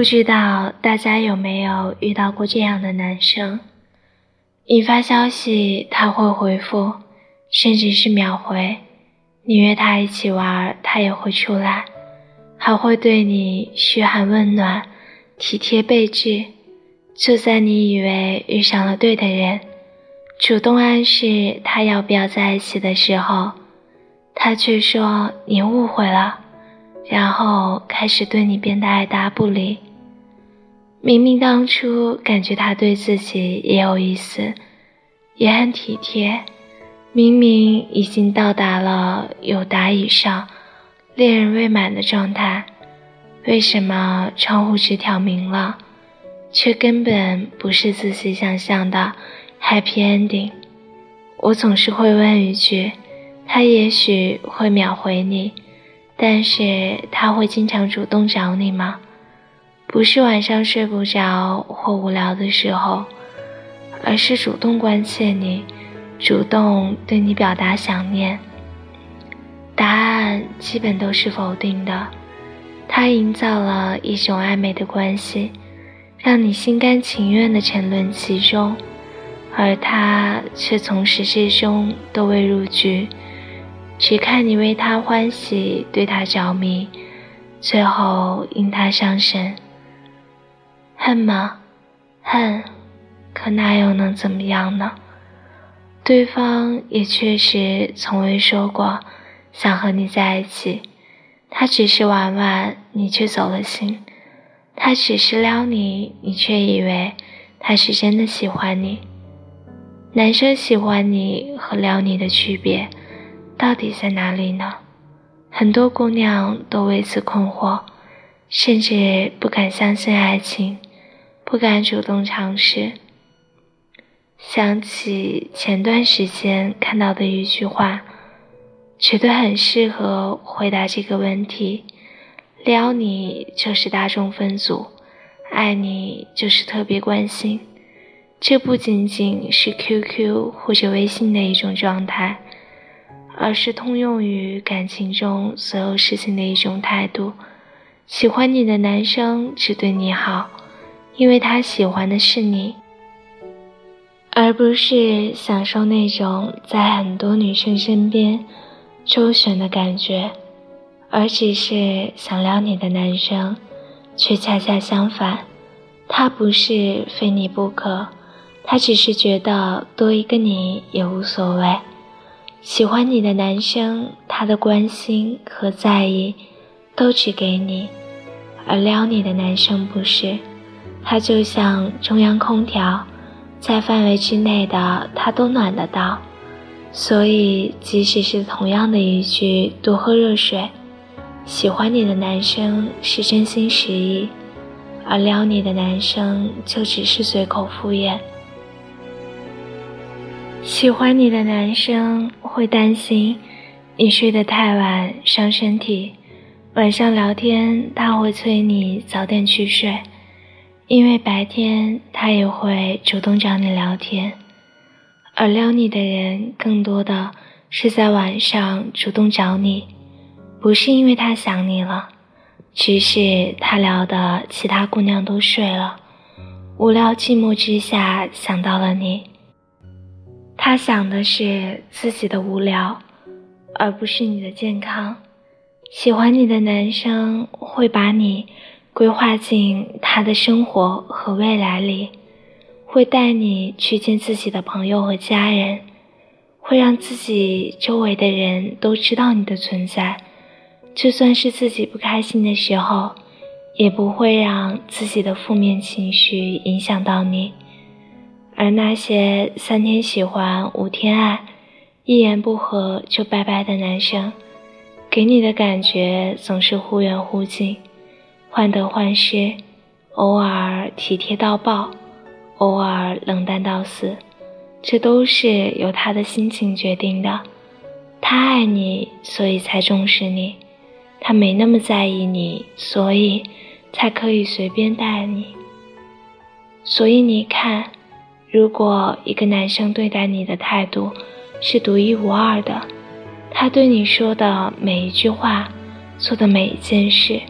不知道大家有没有遇到过这样的男生？你发消息他会回复，甚至是秒回；你约他一起玩，他也会出来，还会对你嘘寒问暖、体贴备至。就在你以为遇上了对的人，主动暗示他要不要在一起的时候，他却说你误会了，然后开始对你变得爱答不理。明明当初感觉他对自己也有意思，也很体贴，明明已经到达了有达以上、恋人未满的状态，为什么窗户纸挑明了？却根本不是自己想象的 happy ending。我总是会问一句：他也许会秒回你，但是他会经常主动找你吗？不是晚上睡不着或无聊的时候，而是主动关切你，主动对你表达想念。答案基本都是否定的。他营造了一种暧昧的关系。让你心甘情愿地沉沦其中，而他却从始至终都未入局，只看你为他欢喜，对他着迷，最后因他伤神。恨吗？恨，可那又能怎么样呢？对方也确实从未说过想和你在一起，他只是玩玩，你却走了心。他只是撩你，你却以为他是真的喜欢你。男生喜欢你和撩你的区别到底在哪里呢？很多姑娘都为此困惑，甚至不敢相信爱情，不敢主动尝试。想起前段时间看到的一句话，觉得很适合回答这个问题。撩你就是大众分组，爱你就是特别关心。这不仅仅是 QQ 或者微信的一种状态，而是通用于感情中所有事情的一种态度。喜欢你的男生只对你好，因为他喜欢的是你，而不是享受那种在很多女生身边周旋的感觉。而只是想撩你的男生，却恰恰相反，他不是非你不可，他只是觉得多一个你也无所谓。喜欢你的男生，他的关心和在意都只给你，而撩你的男生不是，他就像中央空调，在范围之内的他都暖得到，所以即使是同样的一句多喝热水。喜欢你的男生是真心实意，而撩你的男生就只是随口敷衍。喜欢你的男生会担心你睡得太晚伤身体，晚上聊天他会催你早点去睡，因为白天他也会主动找你聊天。而撩你的人更多的是在晚上主动找你。不是因为他想你了，只是他聊的其他姑娘都睡了，无聊寂寞之下想到了你。他想的是自己的无聊，而不是你的健康。喜欢你的男生会把你规划进他的生活和未来里，会带你去见自己的朋友和家人，会让自己周围的人都知道你的存在。就算是自己不开心的时候，也不会让自己的负面情绪影响到你。而那些三天喜欢五天爱，一言不合就拜拜的男生，给你的感觉总是忽远忽近，患得患失，偶尔体贴到爆，偶尔冷淡到死，这都是由他的心情决定的。他爱你，所以才重视你。他没那么在意你，所以才可以随便待你。所以你看，如果一个男生对待你的态度是独一无二的，他对你说的每一句话，做的每一件事，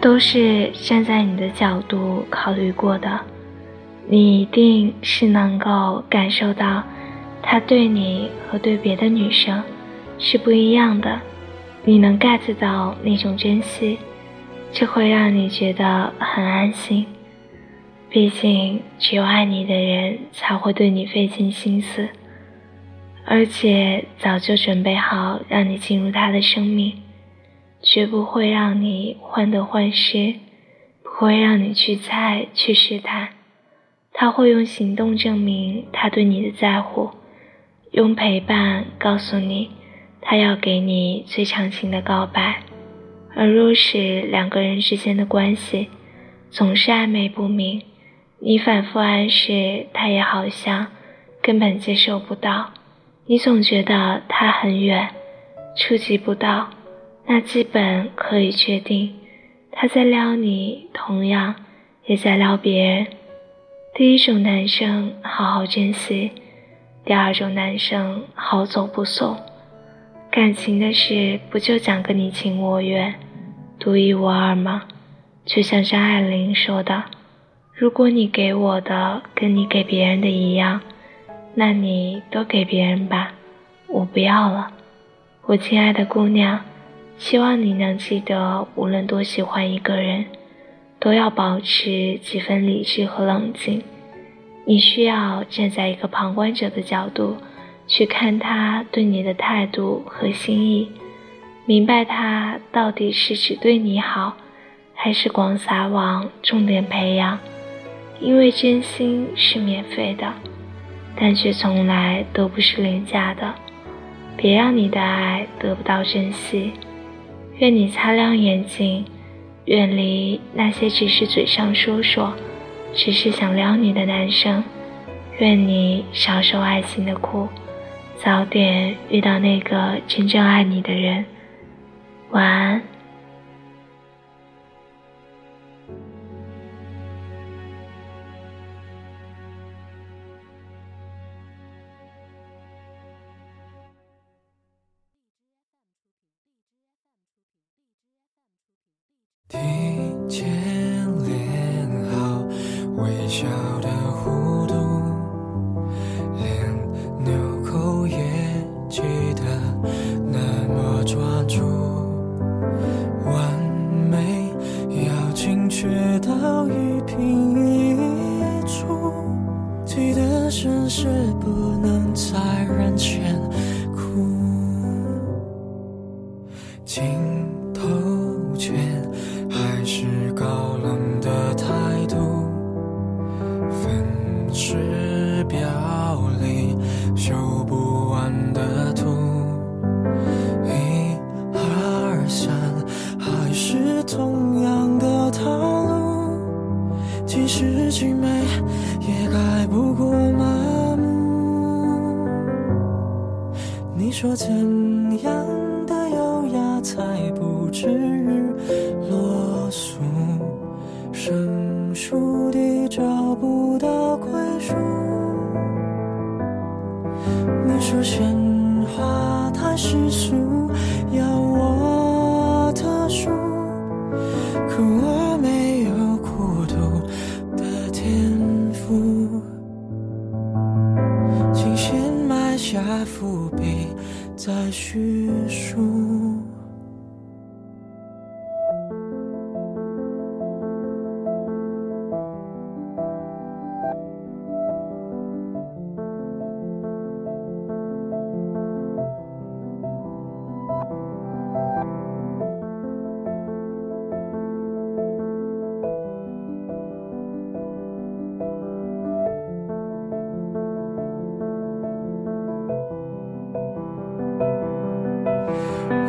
都是站在你的角度考虑过的。你一定是能够感受到，他对你和对别的女生是不一样的。你能 get 到那种珍惜，这会让你觉得很安心。毕竟，只有爱你的人才会对你费尽心思，而且早就准备好让你进入他的生命，绝不会让你患得患失，不会让你去猜去试探。他会用行动证明他对你的在乎，用陪伴告诉你，他要给你最长情的告白。而若是两个人之间的关系总是暧昧不明，你反复暗示，他也好像根本接受不到。你总觉得他很远，触及不到，那基本可以确定，他在撩你，同样也在撩别人。第一种男生好好珍惜，第二种男生好走不送。感情的事不就讲个你情我愿，独一无二吗？就像张爱玲说的：“如果你给我的跟你给别人的一样，那你都给别人吧，我不要了。”我亲爱的姑娘，希望你能记得，无论多喜欢一个人。都要保持几分理智和冷静。你需要站在一个旁观者的角度去看他对你的态度和心意，明白他到底是只对你好，还是广撒网重点培养。因为真心是免费的，但却从来都不是廉价的。别让你的爱得不到珍惜。愿你擦亮眼睛。远离那些只是嘴上说说，只是想撩你的男生。愿你少受爱情的苦，早点遇到那个真正爱你的人。晚安。镜头前还是高冷的态度粉饰表里修不完的图。一二三还是同样的套路。即使精美也改不过麻木你说怎样不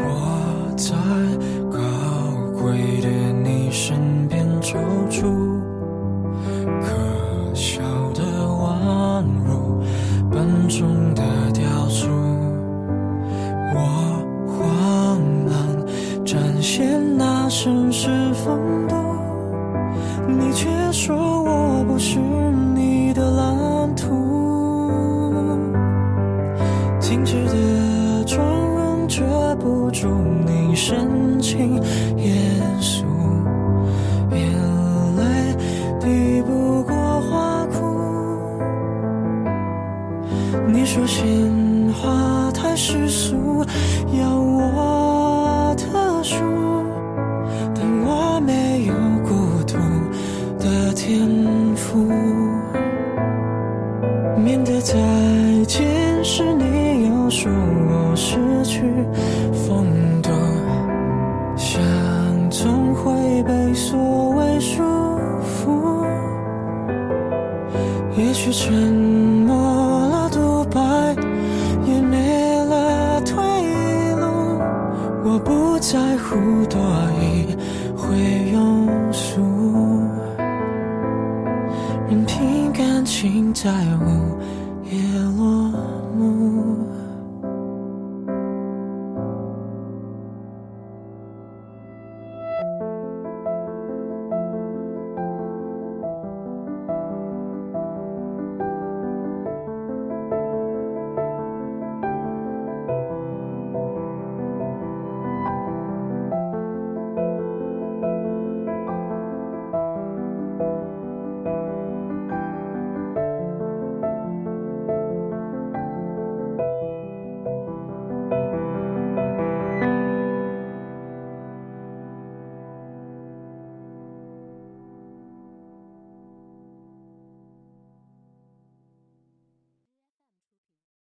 我在高贵的你身边就住要我特殊，但我没有孤独的天赋。免得再见时，你又说我失去风度，想总会被所谓束缚。也许沉在乎多一回庸俗，任凭感情在乎。